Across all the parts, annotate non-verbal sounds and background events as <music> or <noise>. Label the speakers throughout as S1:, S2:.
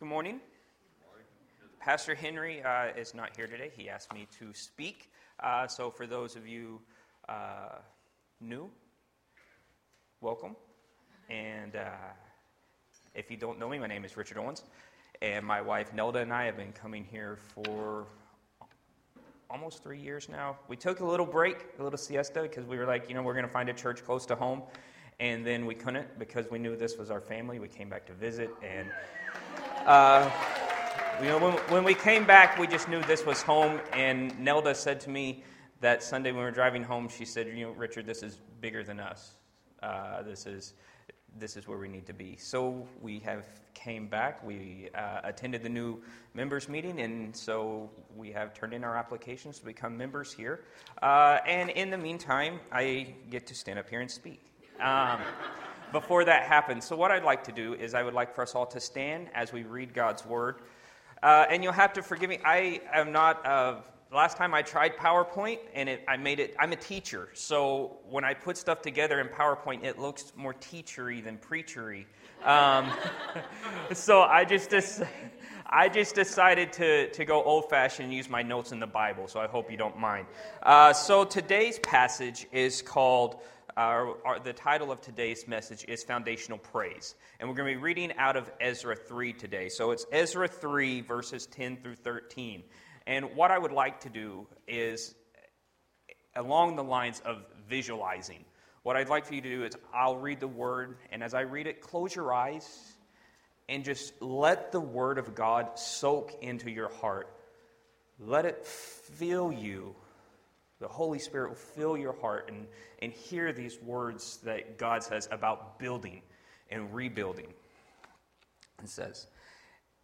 S1: Good morning. Pastor Henry uh, is not here today. He asked me to speak. Uh, so, for those of you uh, new, welcome. And uh, if you don't know me, my name is Richard Owens. And my wife Nelda and I have been coming here for almost three years now. We took a little break, a little siesta, because we were like, you know, we're going to find a church close to home. And then we couldn't because we knew this was our family. We came back to visit. And, uh, you know, when, when we came back, we just knew this was home. And Nelda said to me that Sunday when we were driving home, she said, you know, Richard, this is bigger than us. Uh, this is this is where we need to be. So we have came back. We uh, attended the new members meeting, and so we have turned in our applications to become members here. Uh, and in the meantime, I get to stand up here and speak. Um, before that happens, so what I'd like to do is I would like for us all to stand as we read God's word. Uh, and you'll have to forgive me. I am not. Uh, last time I tried PowerPoint, and it, I made it. I'm a teacher, so when I put stuff together in PowerPoint, it looks more teachery than preachery. Um, <laughs> so I just. I just decided to, to go old fashioned and use my notes in the Bible, so I hope you don't mind. Uh, so today's passage is called our, our, the title of today's message is Foundational Praise. And we're going to be reading out of Ezra 3 today. So it's Ezra 3, verses 10 through 13. And what I would like to do is, along the lines of visualizing, what I'd like for you to do is I'll read the word, and as I read it, close your eyes and just let the word of God soak into your heart. Let it fill you the Holy Spirit will fill your heart and, and hear these words that God says about building and rebuilding. It says,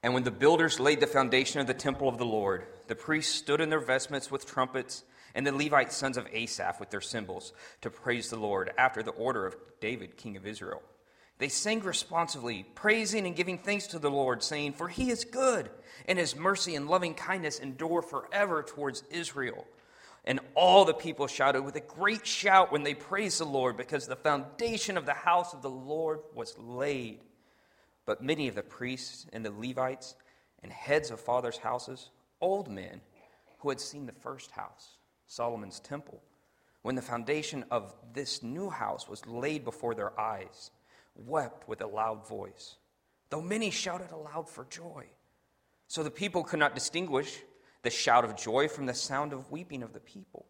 S1: And when the builders laid the foundation of the temple of the Lord, the priests stood in their vestments with trumpets, and the Levite sons of Asaph with their cymbals to praise the Lord after the order of David, king of Israel. They sang responsively, praising and giving thanks to the Lord, saying, For he is good, and his mercy and loving kindness endure forever towards Israel. And all the people shouted with a great shout when they praised the Lord, because the foundation of the house of the Lord was laid. But many of the priests and the Levites and heads of fathers' houses, old men who had seen the first house, Solomon's temple, when the foundation of this new house was laid before their eyes, wept with a loud voice, though many shouted aloud for joy. So the people could not distinguish the shout of joy from the sound of weeping of the people.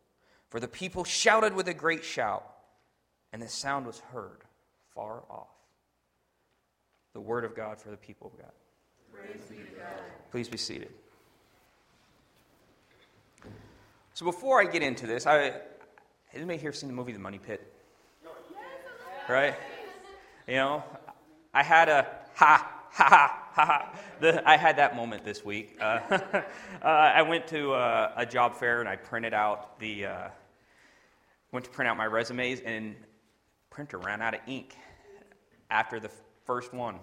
S1: For the people shouted with a great shout, and the sound was heard far off. The word of God for the people of God.
S2: Be God.
S1: Please be seated. So before I get into this, I has anybody here seen the movie The Money Pit? Right? You know, I had a ha <laughs> ha ha ha I had that moment this week. Uh, <laughs> uh, I went to uh, a job fair and I printed out the uh, went to print out my resumes and printer ran out of ink after the first one.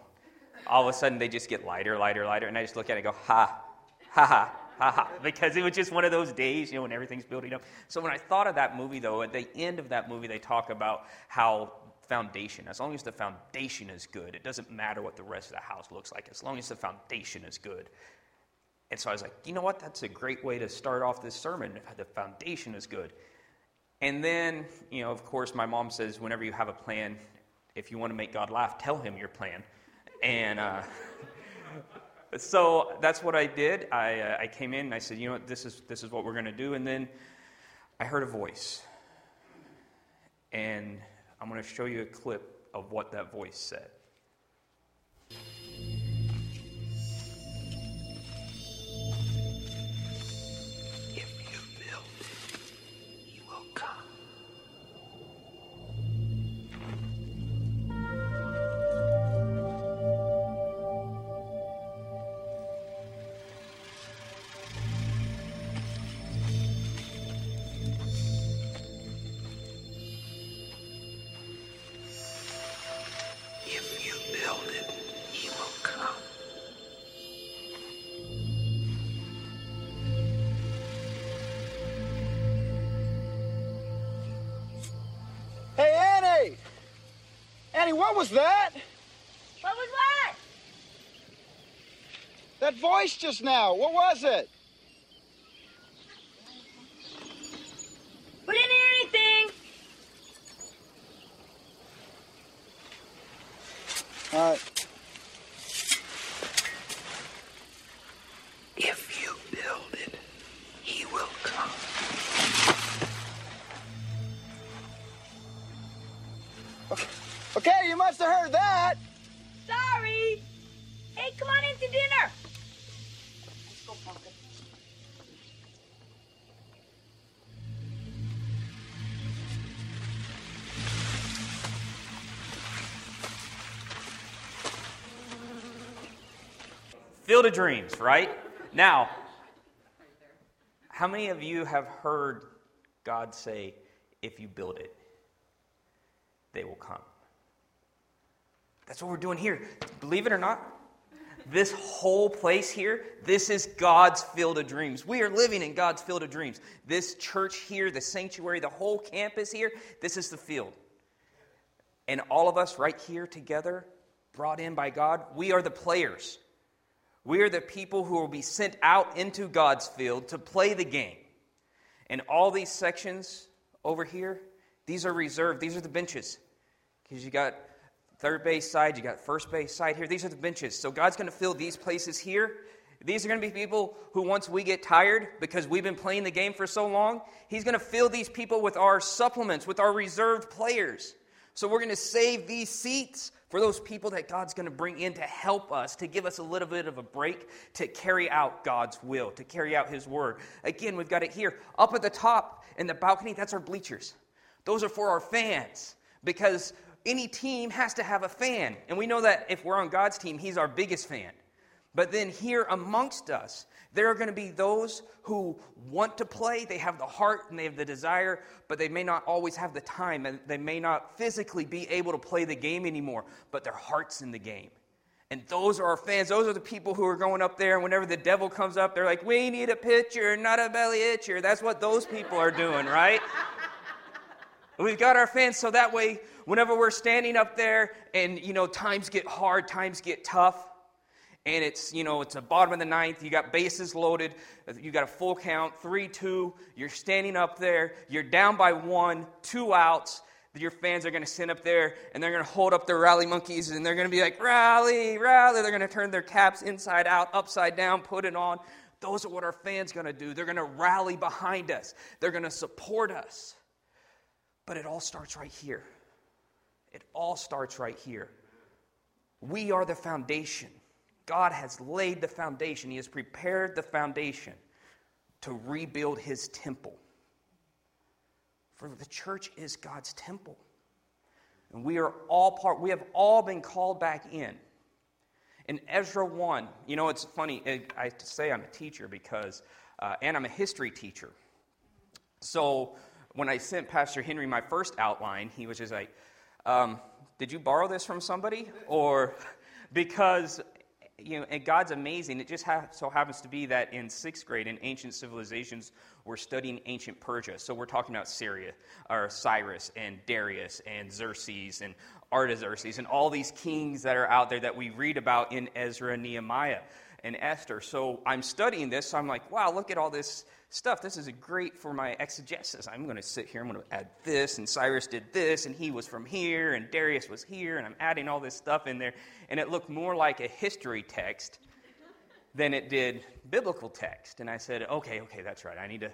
S1: All of a sudden they just get lighter, lighter, lighter, and I just look at it and go ha ha ha. Ha ha, because it was just one of those days, you know, when everything's building up. So when I thought of that movie, though, at the end of that movie, they talk about how foundation. As long as the foundation is good, it doesn't matter what the rest of the house looks like, as long as the foundation is good. And so I was like, you know what? That's a great way to start off this sermon. The foundation is good. And then, you know, of course, my mom says, whenever you have a plan, if you want to make God laugh, tell him your plan. And uh, <laughs> so that's what I did. I, uh, I came in and I said, you know what? This is, this is what we're going to do. And then I heard a voice. And I'm going to show you a clip of what that voice said.
S3: What was that?
S4: What was what?
S3: That voice just now, what was it?
S1: Field of Dreams, right? Now, how many of you have heard God say, if you build it, they will come? That's what we're doing here. Believe it or not, this whole place here, this is God's field of dreams. We are living in God's field of dreams. This church here, the sanctuary, the whole campus here, this is the field. And all of us right here together, brought in by God, we are the players. We are the people who will be sent out into God's field to play the game. And all these sections over here, these are reserved. These are the benches. Because you got third base side, you got first base side here. These are the benches. So God's going to fill these places here. These are going to be people who, once we get tired because we've been playing the game for so long, He's going to fill these people with our supplements, with our reserved players. So we're going to save these seats for those people that God's going to bring in to help us, to give us a little bit of a break, to carry out God's will, to carry out His word. Again, we've got it here. Up at the top in the balcony, that's our bleachers. Those are for our fans because any team has to have a fan. And we know that if we're on God's team, He's our biggest fan. But then here amongst us, there are going to be those who want to play, they have the heart and they have the desire, but they may not always have the time and they may not physically be able to play the game anymore, but their heart's in the game. And those are our fans. Those are the people who are going up there, and whenever the devil comes up, they're like, We need a pitcher, not a belly itcher. That's what those people are doing, right? We've got our fans so that way, whenever we're standing up there and, you know, times get hard, times get tough, and it's you know it's the bottom of the ninth. You got bases loaded. You got a full count three two. You're standing up there. You're down by one two outs. Your fans are going to sit up there and they're going to hold up their rally monkeys and they're going to be like rally rally. They're going to turn their caps inside out upside down put it on. Those are what our fans going to do. They're going to rally behind us. They're going to support us. But it all starts right here. It all starts right here. We are the foundation God has laid the foundation, He has prepared the foundation to rebuild His temple. For the church is God's temple. And we are all part, we have all been called back in. In Ezra 1, you know, it's funny, I say I'm a teacher because, uh, and I'm a history teacher. So when I sent Pastor Henry my first outline, he was just like, um, Did you borrow this from somebody? Or <laughs> because you know, and God's amazing. It just ha- so happens to be that in sixth grade in ancient civilizations, we're studying ancient Persia. So we're talking about Syria, or Cyrus and Darius and Xerxes and Artaxerxes and all these kings that are out there that we read about in Ezra, Nehemiah, and Esther. So I'm studying this. So I'm like, wow, look at all this stuff. This is great for my exegesis. I'm going to sit here, I'm going to add this, and Cyrus did this, and he was from here, and Darius was here, and I'm adding all this stuff in there. And it looked more like a history text than it did biblical text. And I said, okay, okay, that's right. I need to,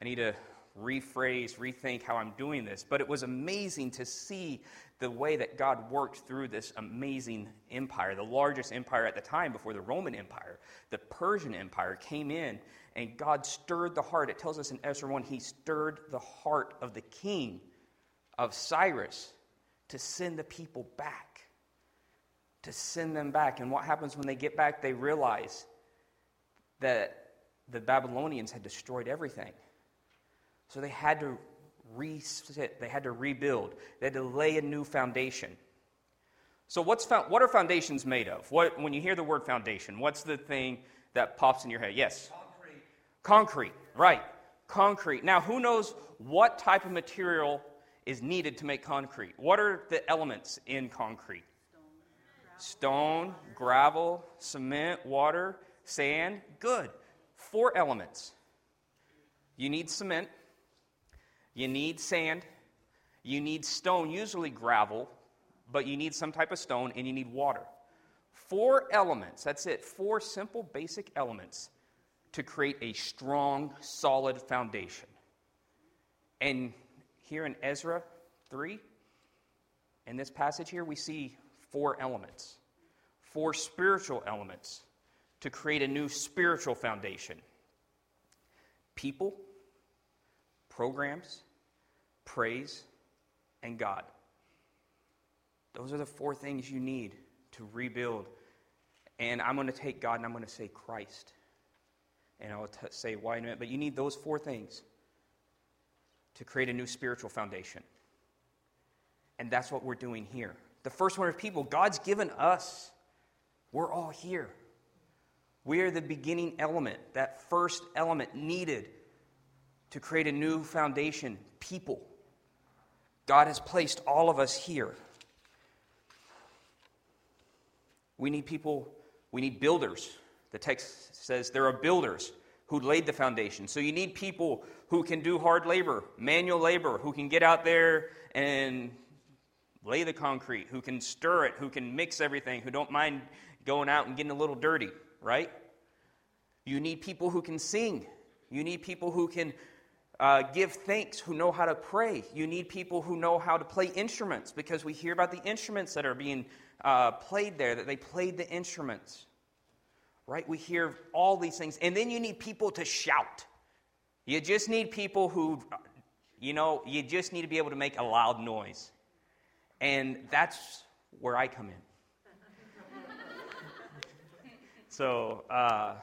S1: I need to rephrase, rethink how I'm doing this. But it was amazing to see the way that God worked through this amazing empire, the largest empire at the time before the Roman Empire. The Persian Empire came in and God stirred the heart. It tells us in Ezra 1 he stirred the heart of the king of Cyrus to send the people back. To send them back. And what happens when they get back? They realize that the Babylonians had destroyed everything. So they had to resit, they had to rebuild, they had to lay a new foundation. So, what's, what are foundations made of? What, when you hear the word foundation, what's the thing that pops in your head? Yes? Concrete, right. Concrete. Now, who knows what type of material is needed to make concrete? What are the elements in concrete? Stone, gravel, cement, water. sand, good. Four elements. You need cement, you need sand, you need stone, usually gravel, but you need some type of stone, and you need water. Four elements, that's it. Four simple, basic elements to create a strong, solid foundation. And here in Ezra 3, in this passage here, we see four elements, four spiritual elements to create a new spiritual foundation people, programs, praise, and God. Those are the four things you need to rebuild. And I'm going to take God and I'm going to say Christ. And I'll t- say why in a minute. But you need those four things to create a new spiritual foundation. And that's what we're doing here. The first one of people, God's given us. We're all here. We are the beginning element, that first element needed to create a new foundation, people. God has placed all of us here. We need people, we need builders. The text says there are builders who laid the foundation. So you need people who can do hard labor, manual labor, who can get out there and lay the concrete, who can stir it, who can mix everything, who don't mind going out and getting a little dirty, right? You need people who can sing. You need people who can uh, give thanks, who know how to pray. You need people who know how to play instruments because we hear about the instruments that are being uh, played there, that they played the instruments. Right? We hear all these things. And then you need people to shout. You just need people who, you know, you just need to be able to make a loud noise. And that's where I come in. <laughs> so uh,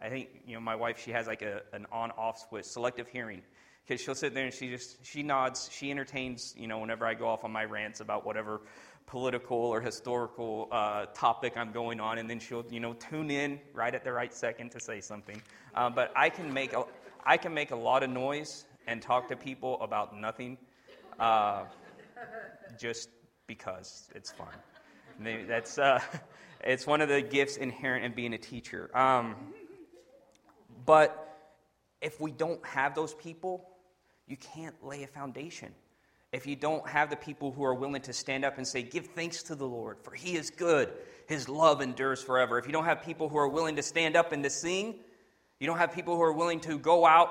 S1: I think you know my wife. She has like a, an on-off switch, selective hearing, because she'll sit there and she just she nods, she entertains. You know, whenever I go off on my rants about whatever political or historical uh, topic I'm going on, and then she'll you know tune in right at the right second to say something. Uh, but I can make a, I can make a lot of noise and talk to people about nothing. Uh, just because it's fun. That's, uh, <laughs> it's one of the gifts inherent in being a teacher. Um, but if we don't have those people, you can't lay a foundation. If you don't have the people who are willing to stand up and say, Give thanks to the Lord, for he is good, his love endures forever. If you don't have people who are willing to stand up and to sing, you don't have people who are willing to go out,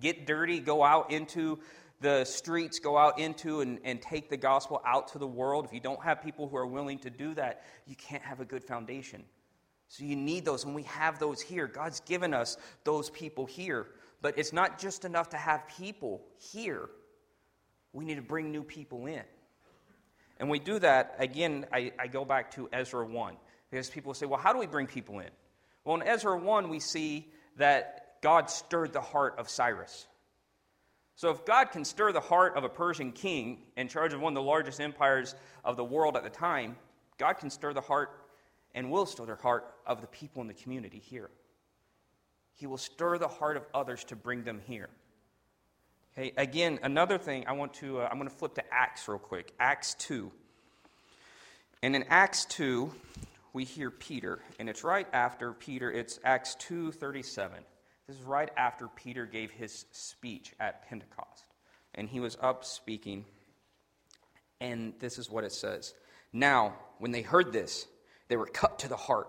S1: get dirty, go out into the streets, go out into and, and take the gospel out to the world, if you don't have people who are willing to do that, you can't have a good foundation. So you need those, and we have those here. God's given us those people here. But it's not just enough to have people here, we need to bring new people in. And we do that, again, I, I go back to Ezra 1, because people say, well, how do we bring people in? Well, in Ezra 1, we see that God stirred the heart of Cyrus. So, if God can stir the heart of a Persian king in charge of one of the largest empires of the world at the time, God can stir the heart and will stir the heart of the people in the community here. He will stir the heart of others to bring them here. Okay, again, another thing I want to, uh, I'm going to flip to Acts real quick. Acts 2. And in Acts 2, we hear Peter, and it's right after Peter, it's Acts 2:37. This is right after Peter gave his speech at Pentecost. And he was up speaking. And this is what it says Now, when they heard this, they were cut to the heart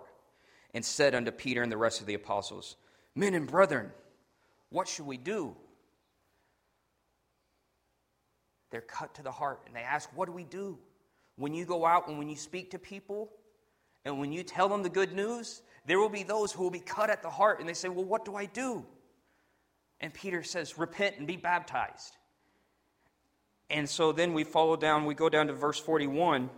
S1: and said unto Peter and the rest of the apostles, Men and brethren, what should we do? They're cut to the heart and they ask, What do we do? When you go out and when you speak to people and when you tell them the good news, there will be those who will be cut at the heart and they say, Well, what do I do? And Peter says, Repent and be baptized. And so then we follow down, we go down to verse 41,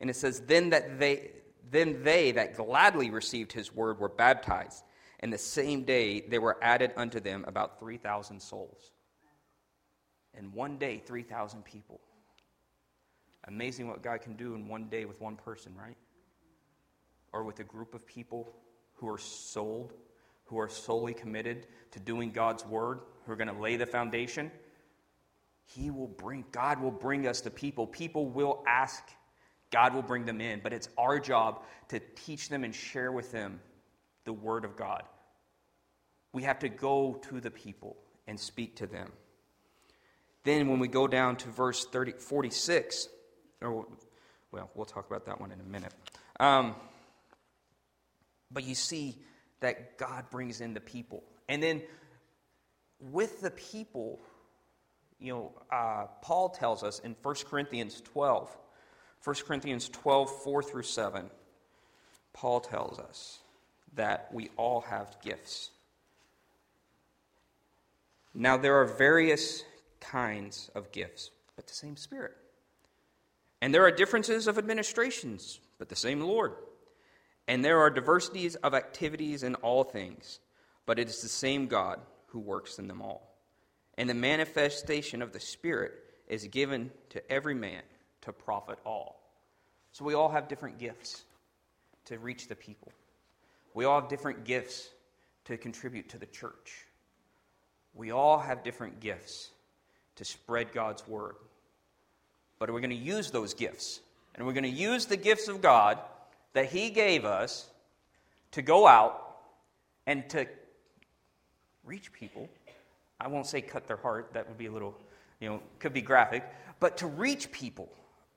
S1: and it says, Then that they then they that gladly received his word were baptized, and the same day there were added unto them about 3,000 souls. In one day, 3,000 people. Amazing what God can do in one day with one person, right? Or with a group of people who are sold, who are solely committed to doing God's word, who are going to lay the foundation, he will bring, God will bring us the people. People will ask, God will bring them in. But it's our job to teach them and share with them the Word of God. We have to go to the people and speak to them. Then, when we go down to verse 30, 46, or, well, we'll talk about that one in a minute. Um, but you see that God brings in the people. And then with the people, you know, uh, Paul tells us in 1 Corinthians 12, 1 Corinthians 12, 4 through 7, Paul tells us that we all have gifts. Now, there are various kinds of gifts, but the same Spirit. And there are differences of administrations, but the same Lord. And there are diversities of activities in all things, but it is the same God who works in them all. And the manifestation of the Spirit is given to every man to profit all. So we all have different gifts to reach the people. We all have different gifts to contribute to the church. We all have different gifts to spread God's word. But we're going to use those gifts. And we're going to use the gifts of God that He gave us to go out and to reach people. I won't say cut their heart, that would be a little, you know, could be graphic, but to reach people.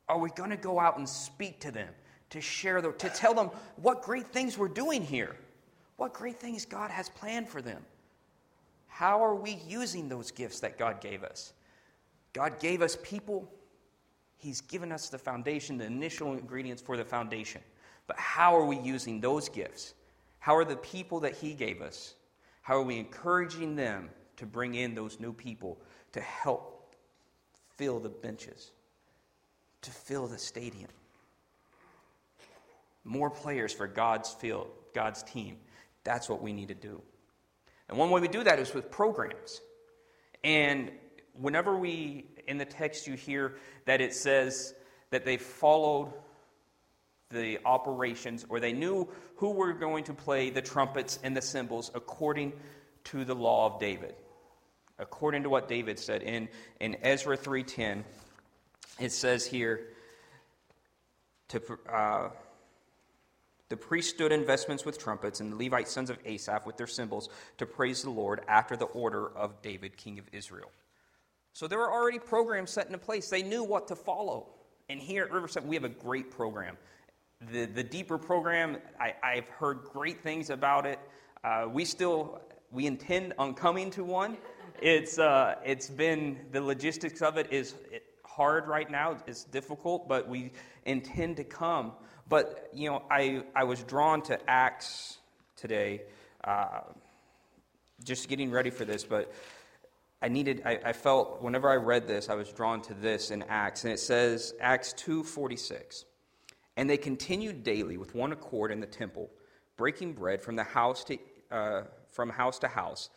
S1: Are we going to go out and speak to them, to share, the, to tell them what great things we're doing here, what great things God has planned for them? How are we using those gifts that God gave us? God gave us people. He's given us the foundation, the initial ingredients for the foundation. But how are we using those gifts? How are the people that He gave us? How are we encouraging them to bring in those new people to help fill the benches, to fill the stadium? More players for God's field, God's team. That's what we need to do. And one way we do that is with programs. And whenever we, in the text, you hear that it says that they followed the operations or they knew who were going to play the trumpets and the cymbals according to the law of David. According to what David said in, in Ezra 3.10, it says here, to, uh, the priests stood in vestments with trumpets, and the Levite sons of Asaph with their cymbals to praise the Lord after the order of David, king of Israel. So there were already programs set into place. They knew what to follow. And here at Riverside, we have a great program. The, the deeper program, I, I've heard great things about it. Uh, we still we intend on coming to one. It's uh, it's been the logistics of it is hard right now. It's difficult, but we intend to come. But you know, I I was drawn to Acts today, uh, just getting ready for this, but I needed, I, I, felt whenever I read this, I was drawn to this in Acts. And it says, Acts 2.46, And they continued daily with one accord in the temple, breaking bread from the house to, uh, from house to house,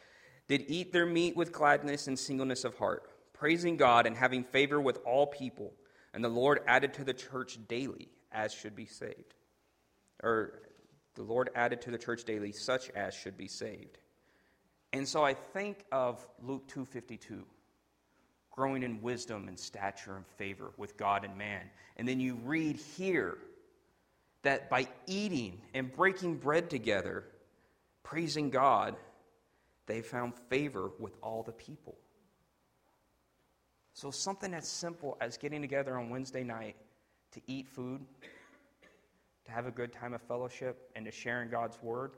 S1: did eat their meat with gladness and singleness of heart, praising God and having favor with all people. And the Lord added to the church daily as should be saved. Or the Lord added to the church daily such as should be saved. And so I think of Luke 2:52, growing in wisdom and stature and favor with God and man. And then you read here that by eating and breaking bread together, praising God, they found favor with all the people. So something as simple as getting together on Wednesday night to eat food, to have a good time of fellowship, and to share in God's word,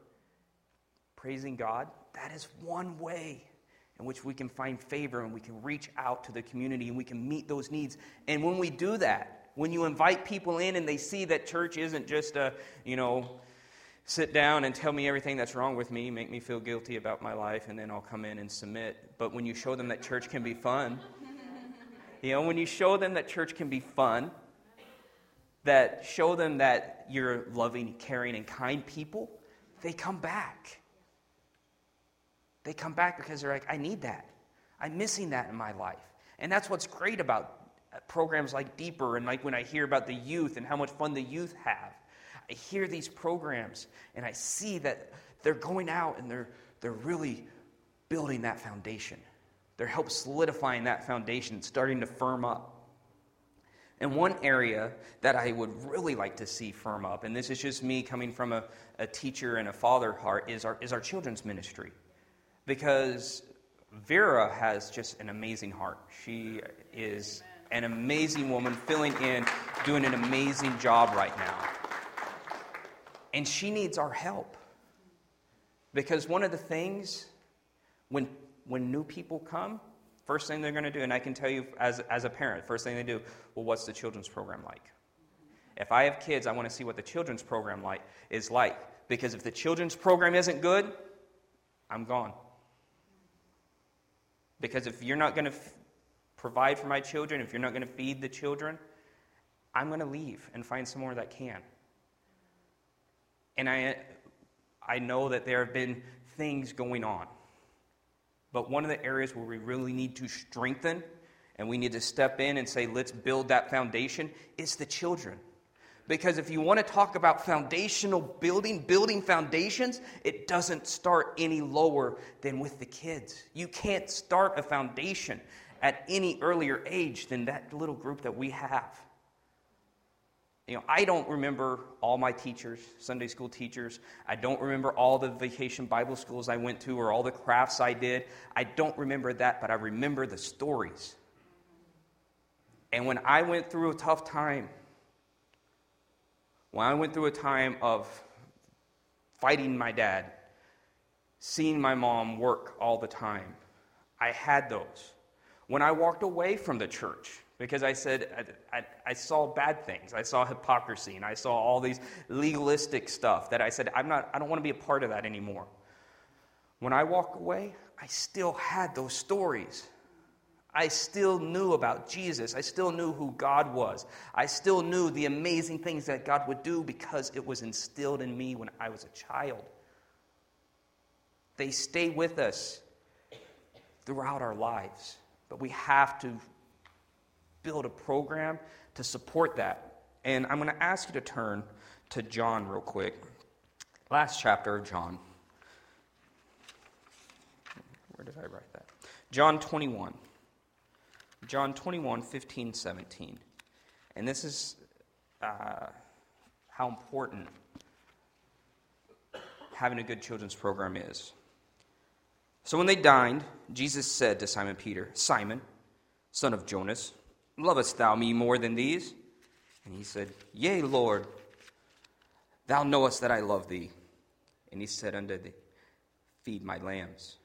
S1: praising God, that is one way in which we can find favor and we can reach out to the community and we can meet those needs. And when we do that, when you invite people in and they see that church isn't just a, you know, sit down and tell me everything that's wrong with me, make me feel guilty about my life, and then I'll come in and submit. But when you show them that church can be fun, <laughs> you know, when you show them that church can be fun, that show them that you're loving, caring, and kind people, they come back. They come back because they're like, I need that. I'm missing that in my life. And that's what's great about uh, programs like Deeper and like when I hear about the youth and how much fun the youth have. I hear these programs and I see that they're going out and they're, they're really building that foundation. They're help solidifying that foundation, starting to firm up. And one area that I would really like to see firm up, and this is just me coming from a, a teacher and a father heart, is our, is our children's ministry. Because Vera has just an amazing heart. She is an amazing woman, filling in, doing an amazing job right now. And she needs our help. Because one of the things, when, when new people come, first thing they're going to do, and I can tell you as, as a parent, first thing they do, well, what's the children's program like? If I have kids, I want to see what the children's program like is like. Because if the children's program isn't good, I'm gone. Because if you're not going to f- provide for my children, if you're not going to feed the children, I'm going to leave and find somewhere that can. And I, I know that there have been things going on. But one of the areas where we really need to strengthen and we need to step in and say, let's build that foundation is the children. Because if you want to talk about foundational building, building foundations, it doesn't start any lower than with the kids. You can't start a foundation at any earlier age than that little group that we have. You know, I don't remember all my teachers, Sunday school teachers. I don't remember all the vacation Bible schools I went to or all the crafts I did. I don't remember that, but I remember the stories. And when I went through a tough time, when I went through a time of fighting my dad, seeing my mom work all the time, I had those. When I walked away from the church, because I said I, I, I, saw bad things. I saw hypocrisy and I saw all these legalistic stuff that I said, I'm not, I don't want to be a part of that anymore. When I walked away, I still had those stories. I still knew about Jesus. I still knew who God was. I still knew the amazing things that God would do because it was instilled in me when I was a child. They stay with us throughout our lives, but we have to build a program to support that. And I'm going to ask you to turn to John real quick. Last chapter of John. Where did I write that? John 21. John 21, 15, 17. And this is uh, how important having a good children's program is. So when they dined, Jesus said to Simon Peter, Simon, son of Jonas, lovest thou me more than these? And he said, Yea, Lord, thou knowest that I love thee. And he said unto thee, Feed my lambs.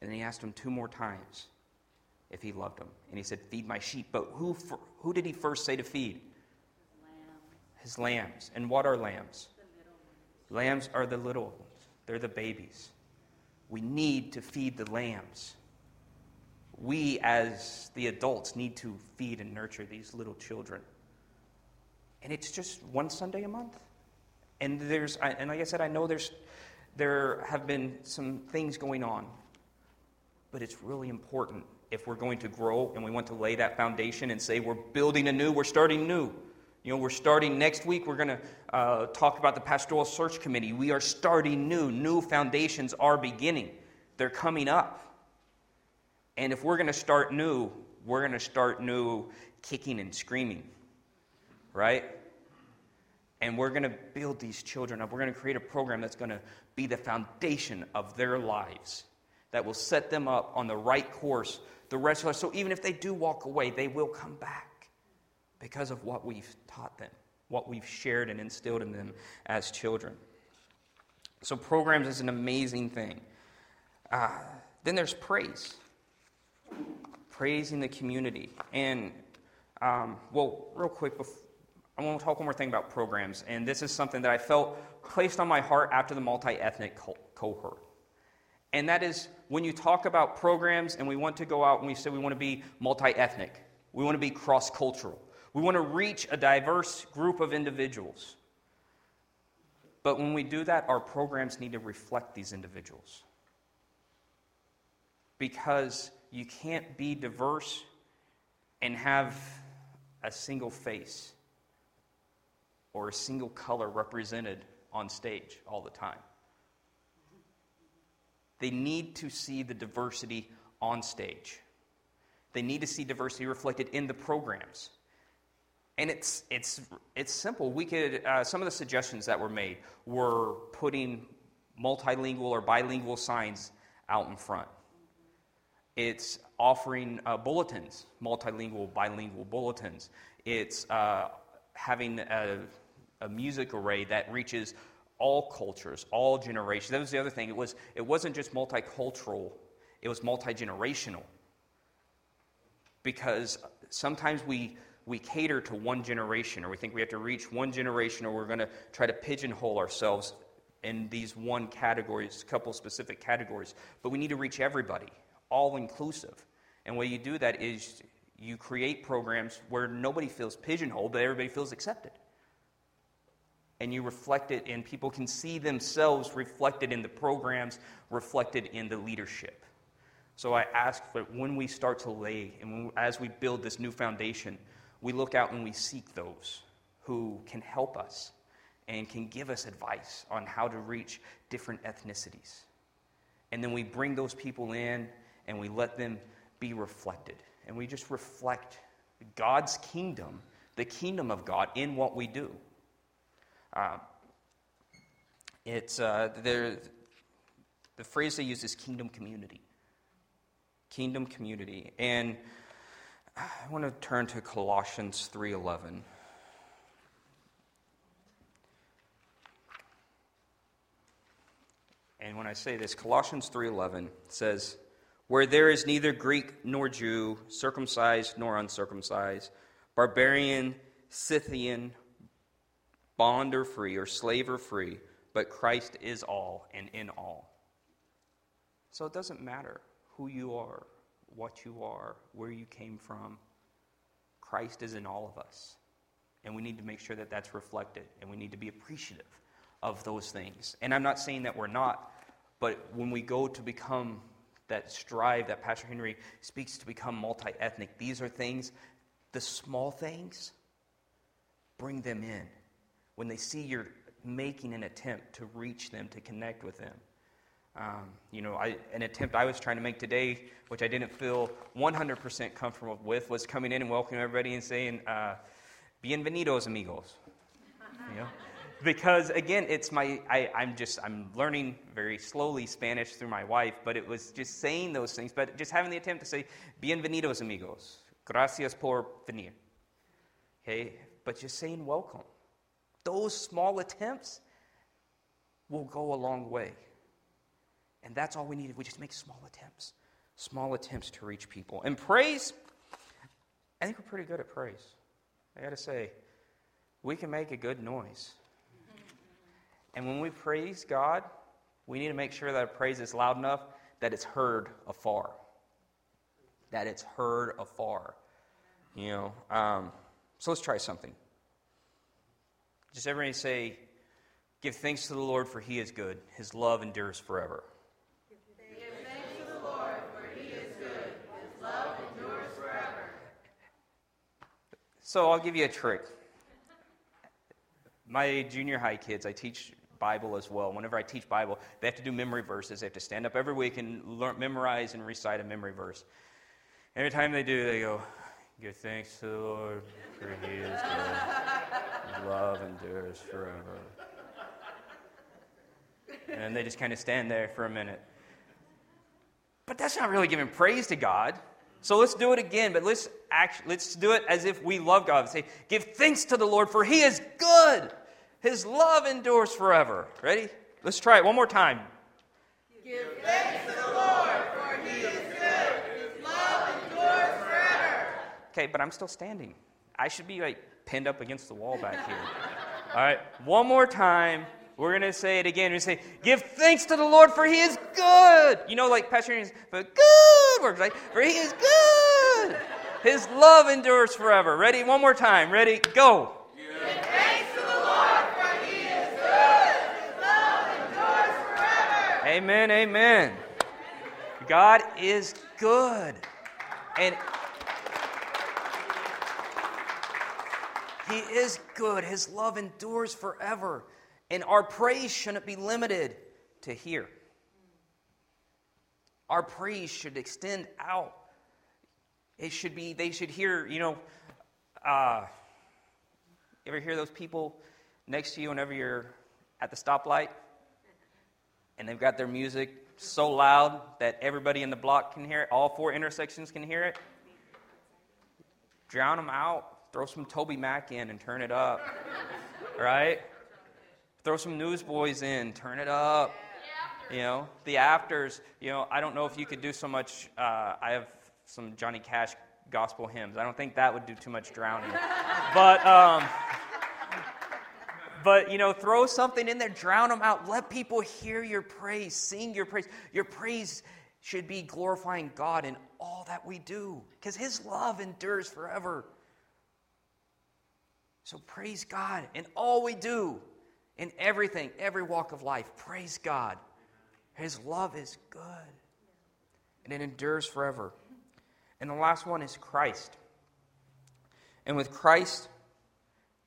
S1: And then he asked him two more times, if he loved them. And he said, Feed my sheep. But who, who did he first say to feed?
S4: Lamb.
S1: His lambs. And what are lambs? Lambs are the little ones, they're the babies. We need to feed the lambs. We, as the adults, need to feed and nurture these little children. And it's just one Sunday a month. And there's, and like I said, I know there's, there have been some things going on, but it's really important if we're going to grow and we want to lay that foundation and say we're building anew, we're starting new. You know, we're starting next week. We're going to uh, talk about the pastoral search committee. We are starting new. New foundations are beginning, they're coming up. And if we're going to start new, we're going to start new kicking and screaming, right? And we're going to build these children up. We're going to create a program that's going to be the foundation of their lives, that will set them up on the right course the rest of us. So even if they do walk away, they will come back because of what we've taught them, what we've shared and instilled in them as children. So programs is an amazing thing. Uh, then there's praise, praising the community. And, um, well, real quick, I want to talk one more thing about programs. And this is something that I felt placed on my heart after the multi ethnic cohort. And that is when you talk about programs and we want to go out and we say we want to be multi ethnic, we want to be cross cultural, we want to reach a diverse group of individuals. But when we do that, our programs need to reflect these individuals. Because you can't be diverse and have a single face or a single color represented on stage all the time. They need to see the diversity on stage. They need to see diversity reflected in the programs. And it's, it's, it's simple. We could, uh, some of the suggestions that were made were putting multilingual or bilingual signs out in front. It's offering uh, bulletins, multilingual, bilingual bulletins. It's uh, having a, a music array that reaches all cultures, all generations. That was the other thing. It, was, it wasn't just multicultural, it was multi generational. Because sometimes we, we cater to one generation, or we think we have to reach one generation, or we're going to try to pigeonhole ourselves in these one categories, a couple specific categories. But we need to reach everybody, all inclusive. And way you do that is you create programs where nobody feels pigeonholed, but everybody feels accepted. And you reflect it, and people can see themselves reflected in the programs, reflected in the leadership. So I ask that when we start to lay, and when, as we build this new foundation, we look out and we seek those who can help us and can give us advice on how to reach different ethnicities. And then we bring those people in and we let them be reflected. And we just reflect God's kingdom, the kingdom of God, in what we do. Uh, it's the phrase they use is kingdom community. Kingdom community. And I want to turn to Colossians 3:11. And when I say this, Colossians 3:11 says, "Where there is neither Greek nor Jew, circumcised nor uncircumcised, barbarian, Scythian, bond or free, or slave or free, but Christ is all and in all." So it doesn't matter who you are, what you are, where you came from. Christ is in all of us. And we need to make sure that that's reflected, and we need to be appreciative of those things. And I'm not saying that we're not, but when we go to become that strive that Pastor Henry speaks to become multi ethnic, these are things, the small things, bring them in. When they see you're making an attempt to reach them, to connect with them. Um, you know, I, an attempt I was trying to make today, which I didn't feel 100% comfortable with, was coming in and welcoming everybody and saying, uh, Bienvenidos, amigos. You know? <laughs> because again, it's my, I, I'm just, I'm learning very slowly Spanish through my wife, but it was just saying those things, but just having the attempt to say, Bienvenidos, amigos. Gracias por venir. Okay? But just saying welcome. Those small attempts will go a long way. And that's all we need. We just make small attempts, small attempts to reach people. And praise, I think we're pretty good at praise. I got to say, we can make a good noise. And when we praise God, we need to make sure that our praise is loud enough that it's heard afar. That it's heard afar. You know, um, so let's try something. Just everybody say, Give thanks to the Lord, for he is good. His love endures forever.
S2: Give thanks to the Lord, for he is good. His love endures forever.
S1: So I'll give you a trick. My junior high kids, I teach Bible as well. Whenever I teach Bible, they have to do memory verses. They have to stand up every week and learn, memorize and recite a memory verse. Every time they do, they go, Give thanks to the Lord, for he is good. <laughs> Love endures forever. And they just kind of stand there for a minute. But that's not really giving praise to God. So let's do it again, but let's act, let's do it as if we love God. Say, give thanks to the Lord, for he is good. His love endures forever. Ready? Let's try it one more time.
S2: Give thanks to the Lord, for he is good. His love endures forever.
S1: Okay, but I'm still standing. I should be like pinned up against the wall back here. <laughs> All right, one more time. We're going to say it again. We say, Give thanks to the Lord, for he is good. You know, like Pastor but good works, like, for he is good. His love endures forever. Ready? One more time. Ready? Go.
S2: Give thanks to the Lord, for he is good. His love endures forever.
S1: Amen, amen. God is good. And He is good. His love endures forever. And our praise shouldn't be limited to here. Our praise should extend out. It should be, they should hear, you know, uh, ever hear those people next to you whenever you're at the stoplight? And they've got their music so loud that everybody in the block can hear it, all four intersections can hear it? Drown them out. Throw some Toby Mac in and turn it up. right? Throw some Newsboys in, turn it up. You know, the afters, you know, I don't know if you could do so much. Uh, I have some Johnny Cash gospel hymns. I don't think that would do too much drowning. but, um, but, you know, throw something in there, drown them out. Let people hear your praise, sing your praise. Your praise should be glorifying God in all that we do because His love endures forever. So praise God in all we do, in everything, every walk of life. Praise God. His love is good and it endures forever. And the last one is Christ. And with Christ,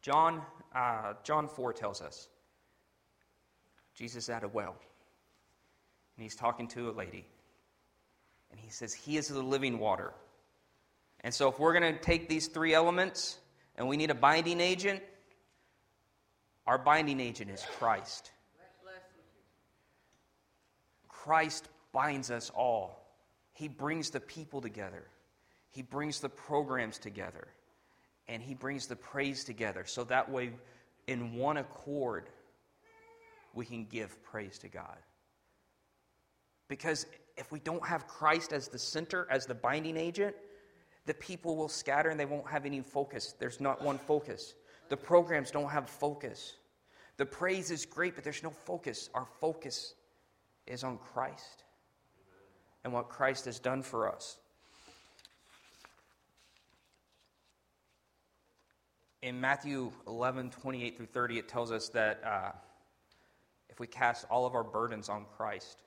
S1: John, uh, John 4 tells us Jesus at a well. And he's talking to a lady. And he says, He is the living water. And so, if we're going to take these three elements and we need a binding agent, our binding agent is Christ. Christ binds us all. He brings the people together, He brings the programs together, and He brings the praise together. So that way, in one accord, we can give praise to God. Because if we don't have Christ as the center, as the binding agent, the people will scatter and they won't have any focus. There's not one focus. The programs don't have focus. The praise is great, but there's no focus. Our focus is on Christ and what Christ has done for us. In Matthew 11, 28 through 30, it tells us that uh, if we cast all of our burdens on Christ,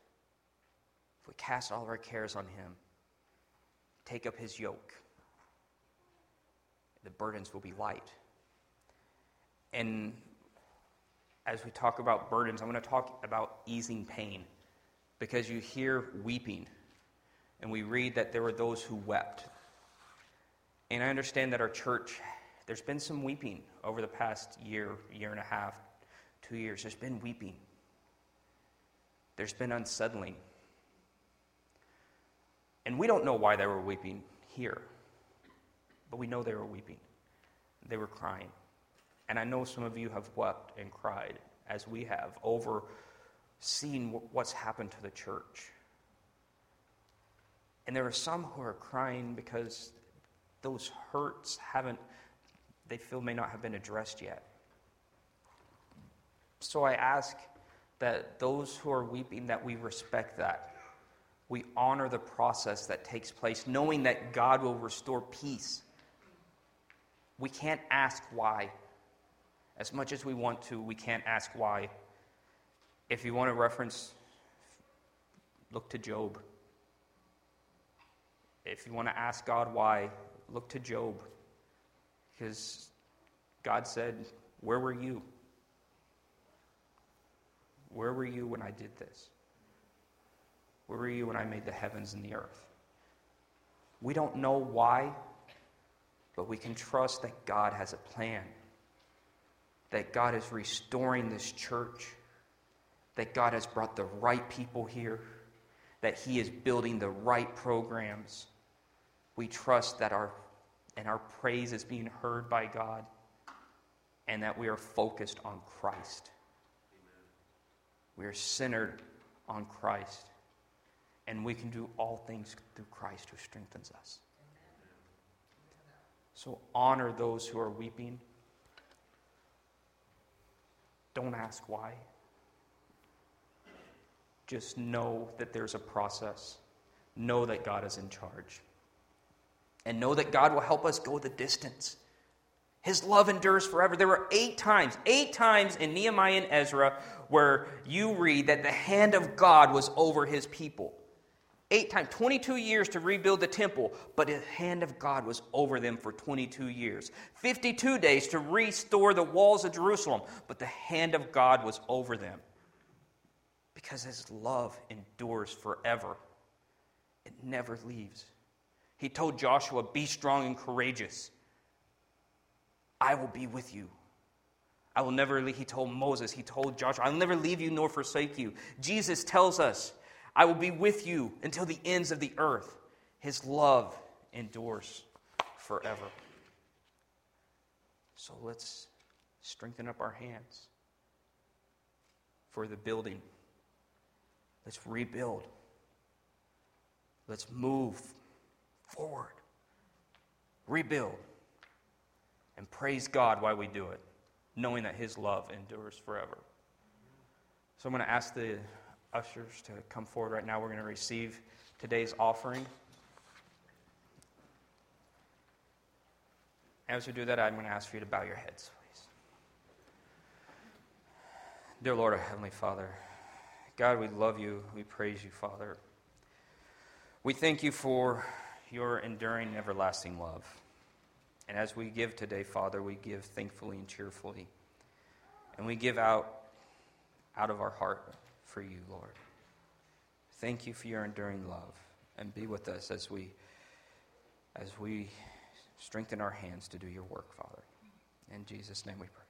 S1: if we cast all of our cares on Him, take up His yoke, the burdens will be light. And as we talk about burdens, I'm going to talk about easing pain because you hear weeping, and we read that there were those who wept. And I understand that our church, there's been some weeping over the past year, year and a half, two years. There's been weeping, there's been unsettling. And we don't know why they were weeping here, but we know they were weeping. They were crying. And I know some of you have wept and cried, as we have, over seen what's happened to the church. And there are some who are crying because those hurts haven't, they feel may not have been addressed yet. So I ask that those who are weeping, that we respect that. We honor the process that takes place, knowing that God will restore peace. We can't ask why. As much as we want to, we can't ask why. If you want to reference, look to Job. If you want to ask God why, look to Job. Because God said, Where were you? Where were you when I did this? Where were you when I made the heavens and the earth? We don't know why, but we can trust that God has a plan, that God is restoring this church that God has brought the right people here, that He is building the right programs. We trust that our and our praise is being heard by God, and that we are focused on Christ. Amen. We are centered on Christ, and we can do all things through Christ who strengthens us. So honor those who are weeping. Don't ask why. Just know that there's a process. Know that God is in charge. And know that God will help us go the distance. His love endures forever. There were eight times, eight times in Nehemiah and Ezra where you read that the hand of God was over his people. Eight times, 22 years to rebuild the temple, but the hand of God was over them for 22 years. 52 days to restore the walls of Jerusalem, but the hand of God was over them because his love endures forever. It never leaves. He told Joshua, Be strong and courageous. I will be with you. I will never leave. He told Moses, he told Joshua, I will never leave you nor forsake you. Jesus tells us, I will be with you until the ends of the earth. His love endures forever. So let's strengthen up our hands for the building. Let's rebuild. Let's move forward, rebuild, and praise God while we do it, knowing that His love endures forever. So I'm going to ask the ushers to come forward right now. We're going to receive today's offering. As we do that, I'm going to ask for you to bow your heads, please. Dear Lord, our Heavenly Father, God, we love you. We praise you, Father. We thank you for your enduring, everlasting love. And as we give today, Father, we give thankfully and cheerfully. And we give out out of our heart for you, Lord. Thank you for your enduring love. And be with us as we as we strengthen our hands to do your work, Father. In Jesus' name we pray.